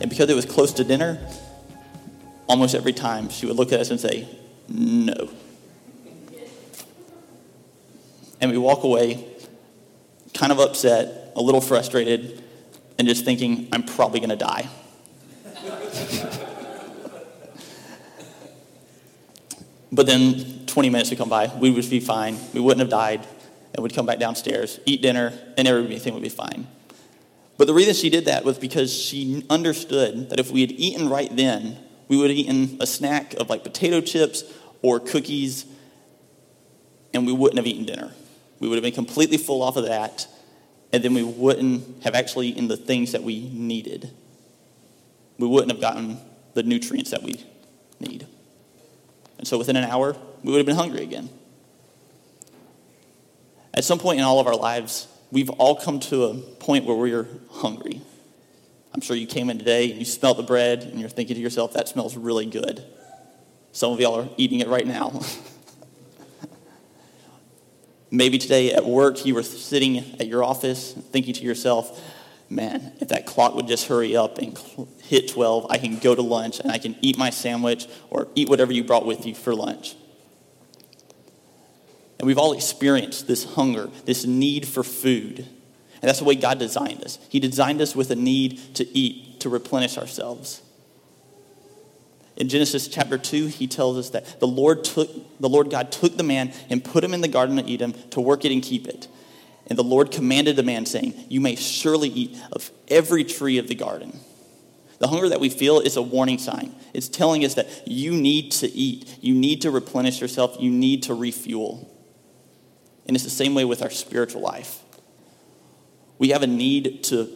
And because it was close to dinner, almost every time she would look at us and say, No. And we walk away kind of upset, a little frustrated, and just thinking, I'm probably going to die. but then 20 minutes would come by, we would be fine, we wouldn't have died, and we'd come back downstairs, eat dinner, and everything would be fine. But the reason she did that was because she understood that if we had eaten right then, we would have eaten a snack of like potato chips or cookies, and we wouldn't have eaten dinner. We would have been completely full off of that, and then we wouldn't have actually eaten the things that we needed we wouldn't have gotten the nutrients that we need. And so within an hour, we would have been hungry again. At some point in all of our lives, we've all come to a point where we're hungry. I'm sure you came in today and you smelled the bread and you're thinking to yourself, that smells really good. Some of y'all are eating it right now. Maybe today at work you were sitting at your office thinking to yourself, man, if that clock would just hurry up and hit 12, I can go to lunch and I can eat my sandwich or eat whatever you brought with you for lunch. And we've all experienced this hunger, this need for food. And that's the way God designed us. He designed us with a need to eat, to replenish ourselves. In Genesis chapter 2, he tells us that the Lord took the Lord God took the man and put him in the garden of Eden to work it and keep it. And the Lord commanded the man, saying, You may surely eat of every tree of the garden. The hunger that we feel is a warning sign. It's telling us that you need to eat, you need to replenish yourself, you need to refuel. And it's the same way with our spiritual life. We have a need to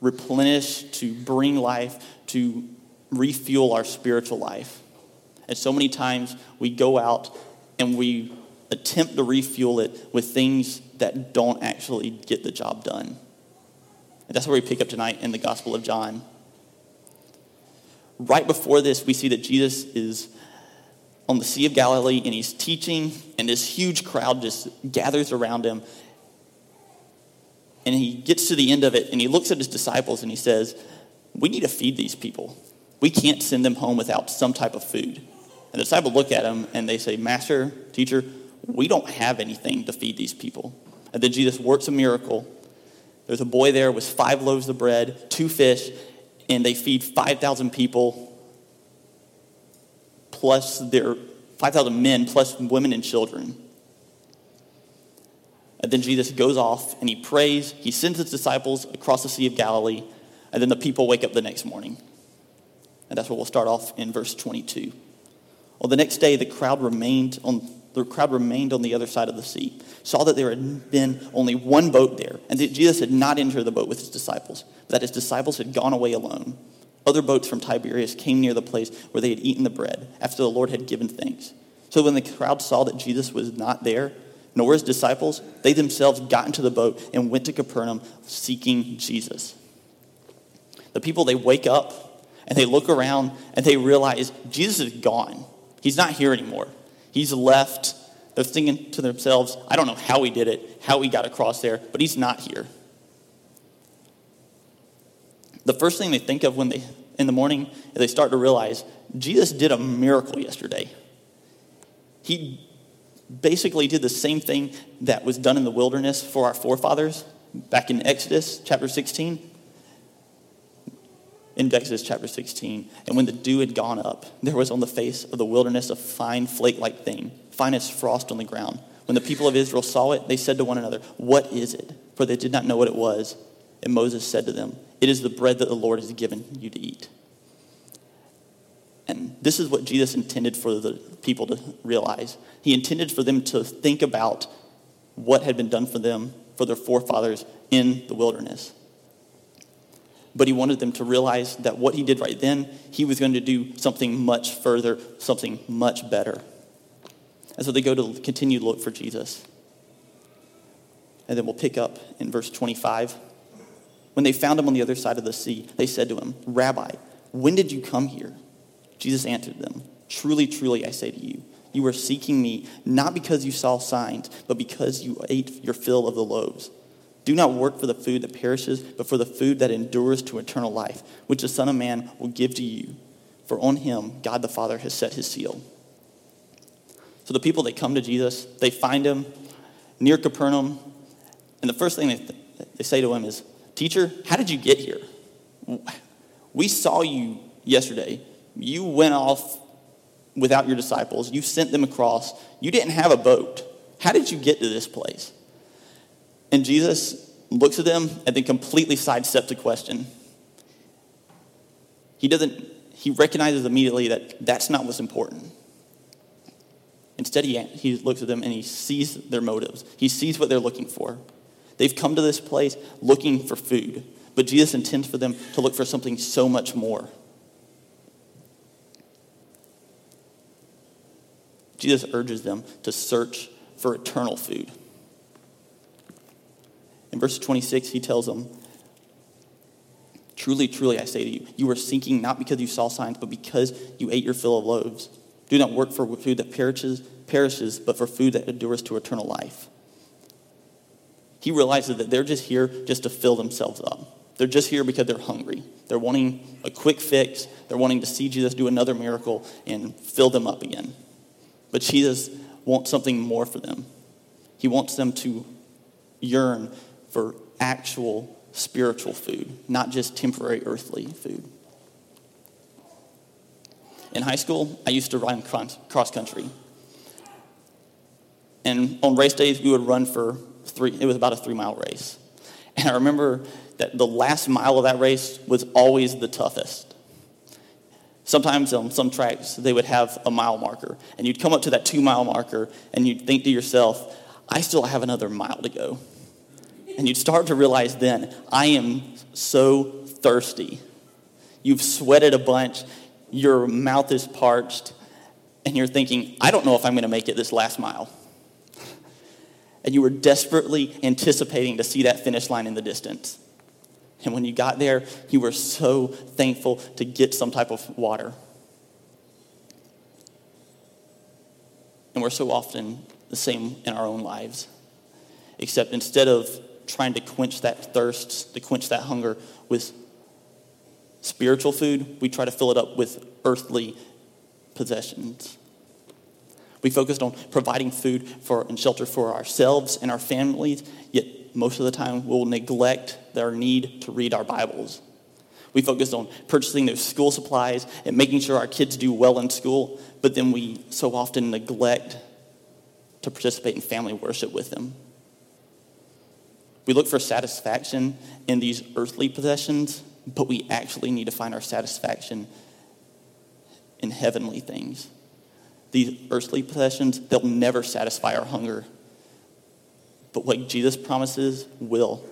replenish, to bring life, to refuel our spiritual life. And so many times we go out and we attempt to refuel it with things that don't actually get the job done. And that's where we pick up tonight in the Gospel of John. Right before this, we see that Jesus is on the Sea of Galilee and he's teaching, and this huge crowd just gathers around him. And he gets to the end of it and he looks at his disciples and he says, We need to feed these people. We can't send them home without some type of food. And the disciples look at him and they say, Master, teacher, we don't have anything to feed these people. And then Jesus works a miracle. There's a boy there with five loaves of bread, two fish, and they feed 5,000 people plus their 5,000 men plus women and children. And then Jesus goes off and he prays. He sends his disciples across the Sea of Galilee. And then the people wake up the next morning. And that's where we'll start off in verse 22. Well, the next day, the crowd remained on the crowd remained on the other side of the sea, saw that there had been only one boat there, and that Jesus had not entered the boat with his disciples, but that his disciples had gone away alone. Other boats from Tiberias came near the place where they had eaten the bread, after the Lord had given thanks. So when the crowd saw that Jesus was not there, nor his disciples, they themselves got into the boat and went to Capernaum seeking Jesus. The people, they wake up and they look around and they realize Jesus is gone. He's not here anymore. He's left. They're thinking to themselves, I don't know how he did it, how he got across there, but he's not here. The first thing they think of when they in the morning they start to realize Jesus did a miracle yesterday. He basically did the same thing that was done in the wilderness for our forefathers back in Exodus chapter 16 in Exodus chapter 16. And when the dew had gone up, there was on the face of the wilderness a fine flake like thing, fine as frost on the ground. When the people of Israel saw it, they said to one another, What is it? For they did not know what it was. And Moses said to them, It is the bread that the Lord has given you to eat. And this is what Jesus intended for the people to realize. He intended for them to think about what had been done for them, for their forefathers in the wilderness. But he wanted them to realize that what he did right then, he was going to do something much further, something much better. And so they go to continue to look for Jesus. And then we'll pick up in verse 25. When they found him on the other side of the sea, they said to him, Rabbi, when did you come here? Jesus answered them, Truly, truly, I say to you, you were seeking me not because you saw signs, but because you ate your fill of the loaves. Do not work for the food that perishes, but for the food that endures to eternal life, which the Son of Man will give to you. For on him God the Father has set his seal. So the people that come to Jesus, they find him near Capernaum, and the first thing they, they say to him is, Teacher, how did you get here? We saw you yesterday. You went off without your disciples. You sent them across. You didn't have a boat. How did you get to this place? And Jesus looks at them and then completely sidesteps the question. He doesn't, he recognizes immediately that that's not what's important. Instead, he, he looks at them and he sees their motives. He sees what they're looking for. They've come to this place looking for food, but Jesus intends for them to look for something so much more. Jesus urges them to search for eternal food. In verse 26, he tells them, Truly, truly, I say to you, you are seeking not because you saw signs, but because you ate your fill of loaves. Do not work for food that perishes, perishes, but for food that endures to eternal life. He realizes that they're just here just to fill themselves up. They're just here because they're hungry. They're wanting a quick fix. They're wanting to see Jesus do another miracle and fill them up again. But Jesus wants something more for them. He wants them to yearn for actual spiritual food, not just temporary earthly food. In high school, I used to run cross country. And on race days, we would run for three, it was about a three mile race. And I remember that the last mile of that race was always the toughest. Sometimes on some tracks, they would have a mile marker. And you'd come up to that two mile marker and you'd think to yourself, I still have another mile to go. And you'd start to realize then, I am so thirsty. You've sweated a bunch your mouth is parched, and you're thinking, I don't know if I'm going to make it this last mile. And you were desperately anticipating to see that finish line in the distance. And when you got there, you were so thankful to get some type of water. And we're so often the same in our own lives. Except instead of trying to quench that thirst, to quench that hunger with spiritual food, we try to fill it up with earthly possessions. We focused on providing food for and shelter for ourselves and our families, yet most of the time we'll neglect our need to read our Bibles. We focused on purchasing those school supplies and making sure our kids do well in school, but then we so often neglect to participate in family worship with them. We look for satisfaction in these earthly possessions but we actually need to find our satisfaction in heavenly things. These earthly possessions, they'll never satisfy our hunger. But what Jesus promises will.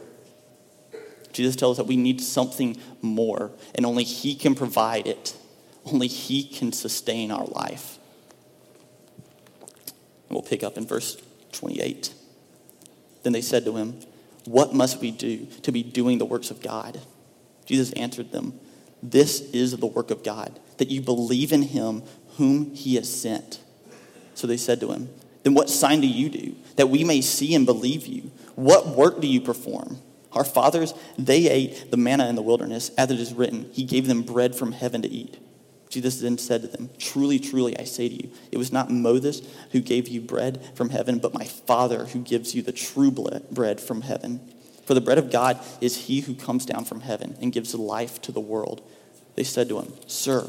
Jesus tells us that we need something more, and only He can provide it. Only He can sustain our life. And we'll pick up in verse 28. Then they said to him, What must we do to be doing the works of God? Jesus answered them, This is the work of God, that you believe in him whom he has sent. So they said to him, Then what sign do you do, that we may see and believe you? What work do you perform? Our fathers, they ate the manna in the wilderness, as it is written, He gave them bread from heaven to eat. Jesus then said to them, Truly, truly, I say to you, it was not Moses who gave you bread from heaven, but my Father who gives you the true bread from heaven. For the bread of God is he who comes down from heaven and gives life to the world. They said to him, Sir,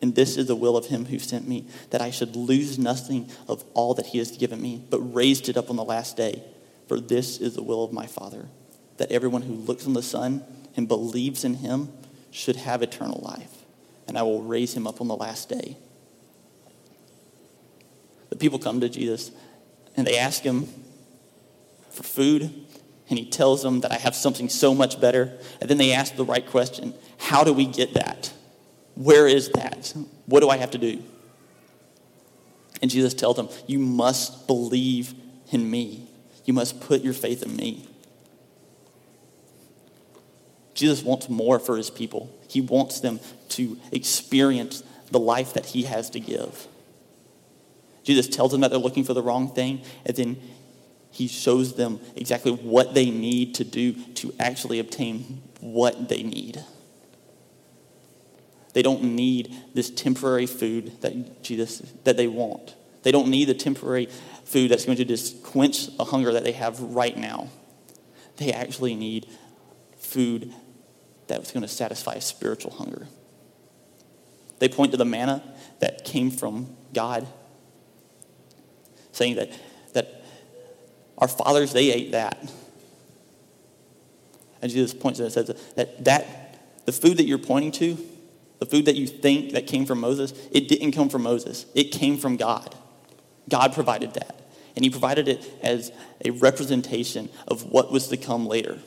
And this is the will of him who sent me, that I should lose nothing of all that he has given me, but raised it up on the last day. For this is the will of my Father, that everyone who looks on the Son and believes in him should have eternal life, and I will raise him up on the last day. The people come to Jesus and they ask him for food, and he tells them that I have something so much better. And then they ask the right question How do we get that? Where is that? What do I have to do? And Jesus tells them, You must believe in me. You must put your faith in me. Jesus wants more for his people. He wants them to experience the life that he has to give. Jesus tells them that they're looking for the wrong thing, and then he shows them exactly what they need to do to actually obtain what they need. They don't need this temporary food that Jesus that they want. They don't need the temporary food that's going to just quench a hunger that they have right now. They actually need food that's going to satisfy a spiritual hunger. They point to the manna that came from God, saying that, that our fathers, they ate that. And Jesus points and says that, that the food that you're pointing to the food that you think that came from Moses, it didn't come from Moses. It came from God. God provided that. And he provided it as a representation of what was to come later.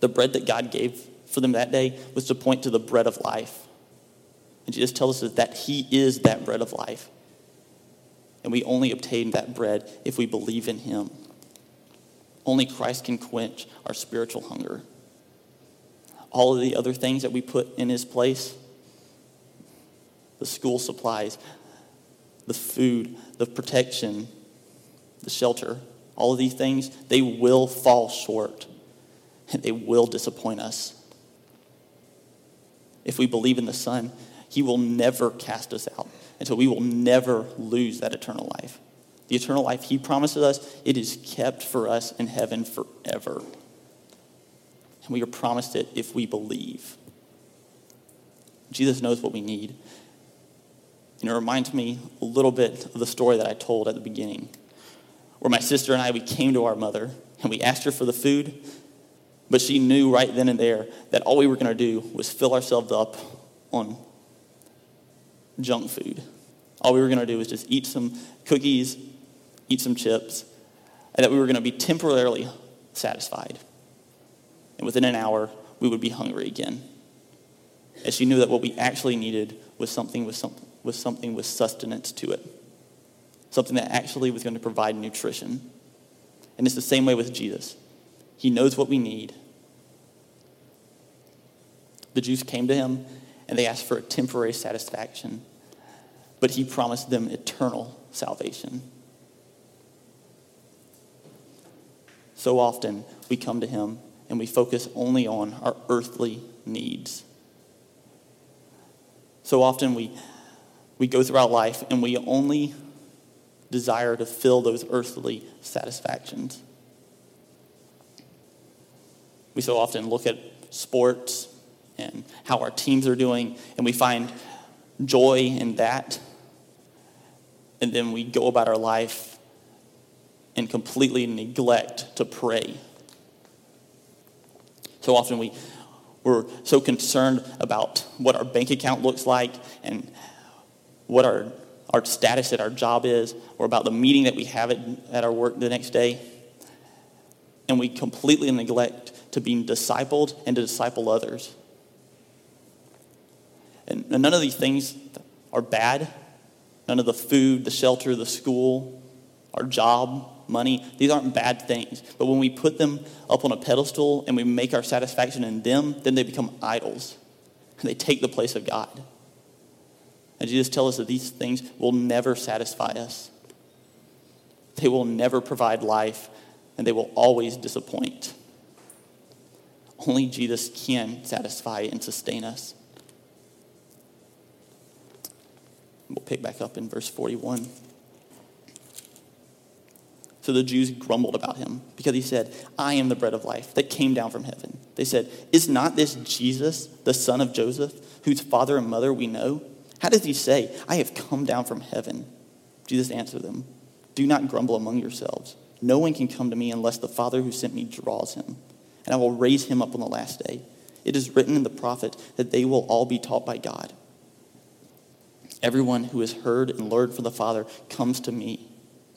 The bread that God gave for them that day was to point to the bread of life. And Jesus tells us that he is that bread of life. And we only obtain that bread if we believe in him. Only Christ can quench our spiritual hunger all of the other things that we put in his place the school supplies, the food, the protection, the shelter, all of these things, they will fall short and they will disappoint us. If we believe in the Son, he will never cast us out. And so we will never lose that eternal life. The eternal life he promises us, it is kept for us in heaven forever and we are promised it if we believe. Jesus knows what we need. And it reminds me a little bit of the story that I told at the beginning, where my sister and I, we came to our mother and we asked her for the food, but she knew right then and there that all we were going to do was fill ourselves up on junk food. All we were going to do was just eat some cookies, eat some chips, and that we were going to be temporarily satisfied and within an hour, we would be hungry again. And she knew that what we actually needed was something with, some, was something with sustenance to it, something that actually was going to provide nutrition. And it's the same way with Jesus. He knows what we need. The Jews came to him and they asked for a temporary satisfaction, but he promised them eternal salvation. So often we come to him and we focus only on our earthly needs. So often we, we go throughout life and we only desire to fill those earthly satisfactions. We so often look at sports and how our teams are doing, and we find joy in that. And then we go about our life and completely neglect to pray so often we, we're so concerned about what our bank account looks like and what our, our status at our job is or about the meeting that we have at, at our work the next day. And we completely neglect to be discipled and to disciple others. And none of these things are bad. None of the food, the shelter, the school, our job, money, these aren't bad things. But when we put them up on a pedestal and we make our satisfaction in them, then they become idols. And they take the place of God. And Jesus tells us that these things will never satisfy us. They will never provide life, and they will always disappoint. Only Jesus can satisfy and sustain us. We'll pick back up in verse 41. So the Jews grumbled about him because he said, I am the bread of life that came down from heaven. They said, Is not this Jesus, the son of Joseph, whose father and mother we know? How does he say, I have come down from heaven? Jesus answered them, Do not grumble among yourselves. No one can come to me unless the Father who sent me draws him, and I will raise him up on the last day. It is written in the prophet that they will all be taught by God. Everyone who has heard and learned from the Father comes to me.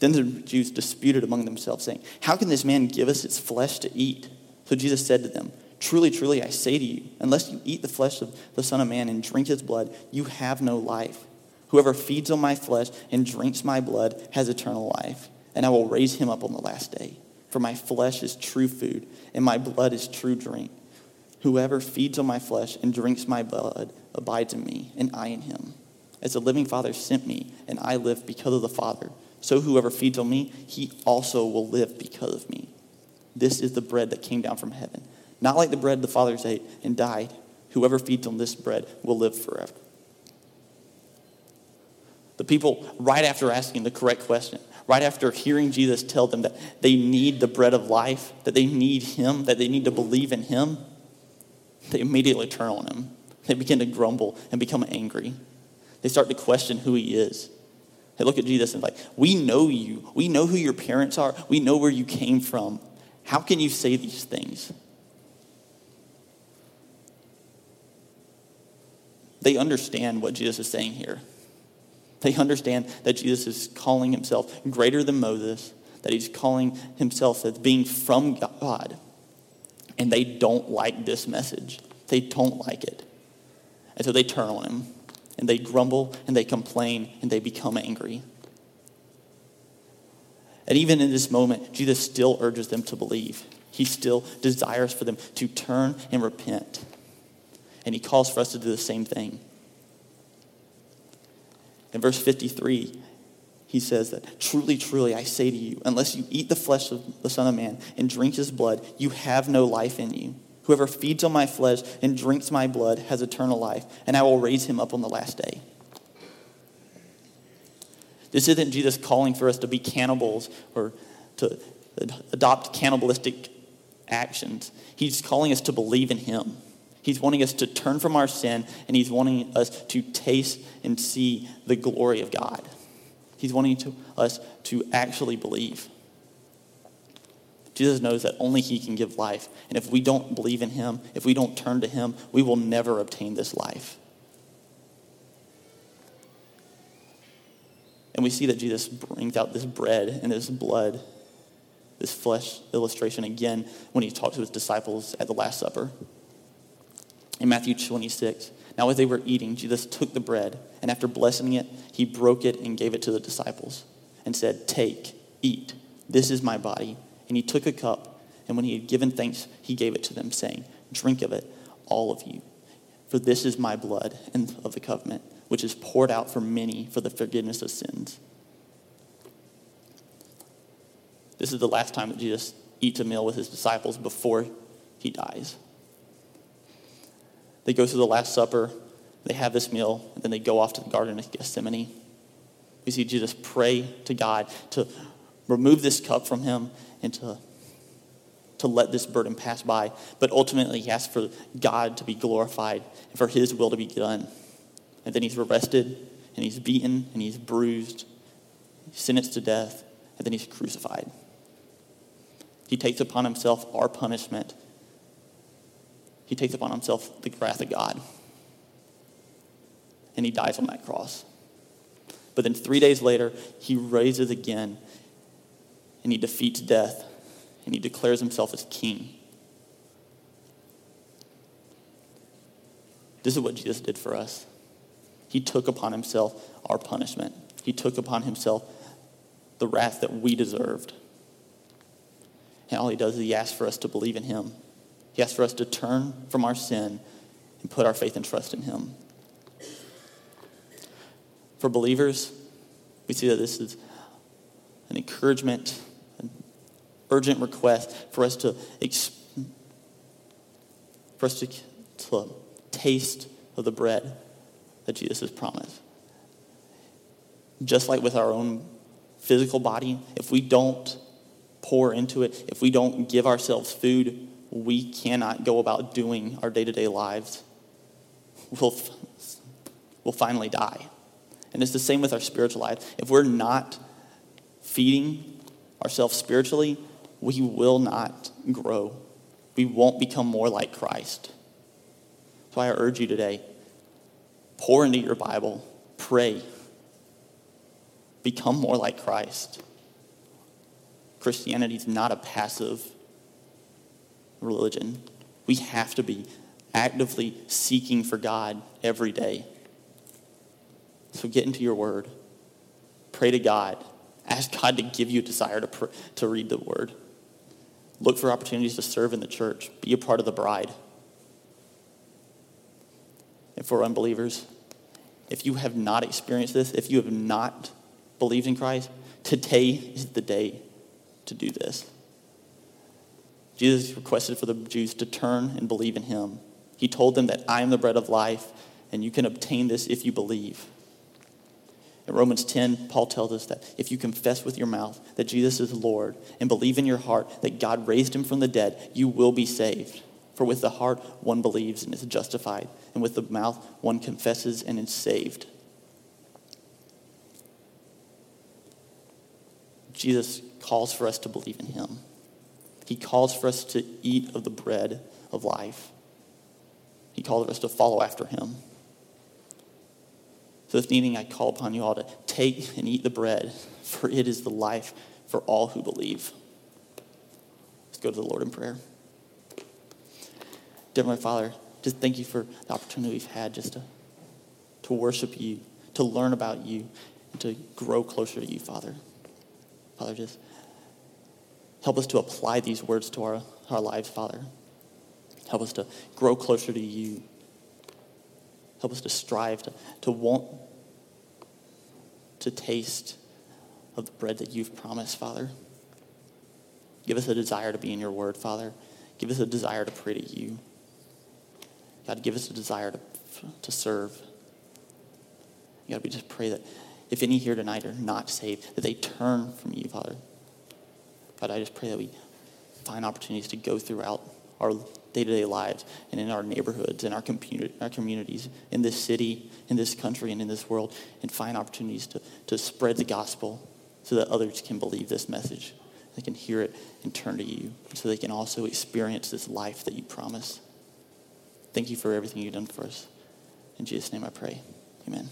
Then the Jews disputed among themselves, saying, How can this man give us its flesh to eat? So Jesus said to them, Truly, truly, I say to you, unless you eat the flesh of the Son of Man and drink his blood, you have no life. Whoever feeds on my flesh and drinks my blood has eternal life, and I will raise him up on the last day. For my flesh is true food, and my blood is true drink. Whoever feeds on my flesh and drinks my blood abides in me, and I in him. As the living Father sent me, and I live because of the Father so whoever feeds on me, he also will live because of me. This is the bread that came down from heaven. Not like the bread the fathers ate and died. Whoever feeds on this bread will live forever. The people, right after asking the correct question, right after hearing Jesus tell them that they need the bread of life, that they need Him, that they need to believe in Him, they immediately turn on Him. They begin to grumble and become angry. They start to question who He is. They look at Jesus and like, we know you. We know who your parents are. We know where you came from. How can you say these things? They understand what Jesus is saying here. They understand that Jesus is calling himself greater than Moses, that he's calling himself as being from God. And they don't like this message. They don't like it. And so they turn on him and they grumble and they complain and they become angry. And even in this moment, Jesus still urges them to believe. He still desires for them to turn and repent. And he calls for us to do the same thing. In verse 53, he says that, Truly, truly, I say to you, unless you eat the flesh of the Son of Man and drink his blood, you have no life in you. Whoever feeds on my flesh and drinks my blood has eternal life, and I will raise him up on the last day. This isn't Jesus calling for us to be cannibals or to adopt cannibalistic actions. He's calling us to believe in him. He's wanting us to turn from our sin, and he's wanting us to taste and see the glory of God. He's wanting to, us to actually believe. Jesus knows that only He can give life. And if we don't believe in Him, if we don't turn to Him, we will never obtain this life. And we see that Jesus brings out this bread and this blood, this flesh illustration again when he talks to his disciples at the Last Supper. In Matthew 26, now as they were eating, Jesus took the bread, and after blessing it, he broke it and gave it to the disciples and said, Take, eat. This is my body and he took a cup, and when he had given thanks, he gave it to them, saying, Drink of it, all of you. For this is my blood of the covenant, which is poured out for many for the forgiveness of sins. This is the last time that Jesus eats a meal with his disciples before he dies. They go through the Last Supper, they have this meal, and then they go off to the Garden of Gethsemane. We see Jesus pray to God to remove this cup from him and to, to let this burden pass by. But ultimately, he asks for God to be glorified and for his will to be done. And then he's arrested, and he's beaten, and he's bruised, sentenced to death, and then he's crucified. He takes upon himself our punishment. He takes upon himself the wrath of God. And he dies on that cross. But then three days later, he raises again and he defeats death and he declares himself as king. This is what Jesus did for us. He took upon himself our punishment. He took upon himself the wrath that we deserved. And all he does is he asks for us to believe in him. He asks for us to turn from our sin and put our faith and trust in him. For believers, we see that this is an encouragement, urgent request for us to for us to, to taste of the bread that Jesus has promised. Just like with our own physical body, if we don't pour into it, if we don't give ourselves food, we cannot go about doing our day to day lives. We'll, we'll finally die. And it's the same with our spiritual life. If we're not feeding ourselves spiritually, we will not grow. We won't become more like Christ. So I urge you today pour into your Bible, pray, become more like Christ. Christianity is not a passive religion. We have to be actively seeking for God every day. So get into your word. Pray to God. Ask God to give you a desire to, pr- to read the word. Look for opportunities to serve in the church. Be a part of the bride. And for unbelievers, if you have not experienced this, if you have not believed in Christ, today is the day to do this. Jesus requested for the Jews to turn and believe in him. He told them that I am the bread of life, and you can obtain this if you believe. In Romans 10, Paul tells us that if you confess with your mouth that Jesus is Lord and believe in your heart that God raised him from the dead, you will be saved. For with the heart one believes and is justified, and with the mouth one confesses and is saved. Jesus calls for us to believe in him. He calls for us to eat of the bread of life. He calls for us to follow after him. So this evening I call upon you all to take and eat the bread, for it is the life for all who believe. Let's go to the Lord in prayer. Dear my Father, just thank you for the opportunity we've had just to, to worship you, to learn about you, and to grow closer to you, Father. Father, just help us to apply these words to our, our lives, Father. Help us to grow closer to you Help us to strive to, to want to taste of the bread that you've promised, Father. Give us a desire to be in your word, Father. Give us a desire to pray to you. God, give us a desire to, to serve. God, we just pray that if any here tonight are not saved, that they turn from you, Father. God, I just pray that we find opportunities to go throughout our day-to-day lives and in our neighborhoods and our, our communities in this city, in this country, and in this world, and find opportunities to, to spread the gospel so that others can believe this message. They can hear it and turn to you so they can also experience this life that you promise. Thank you for everything you've done for us. In Jesus' name I pray. Amen.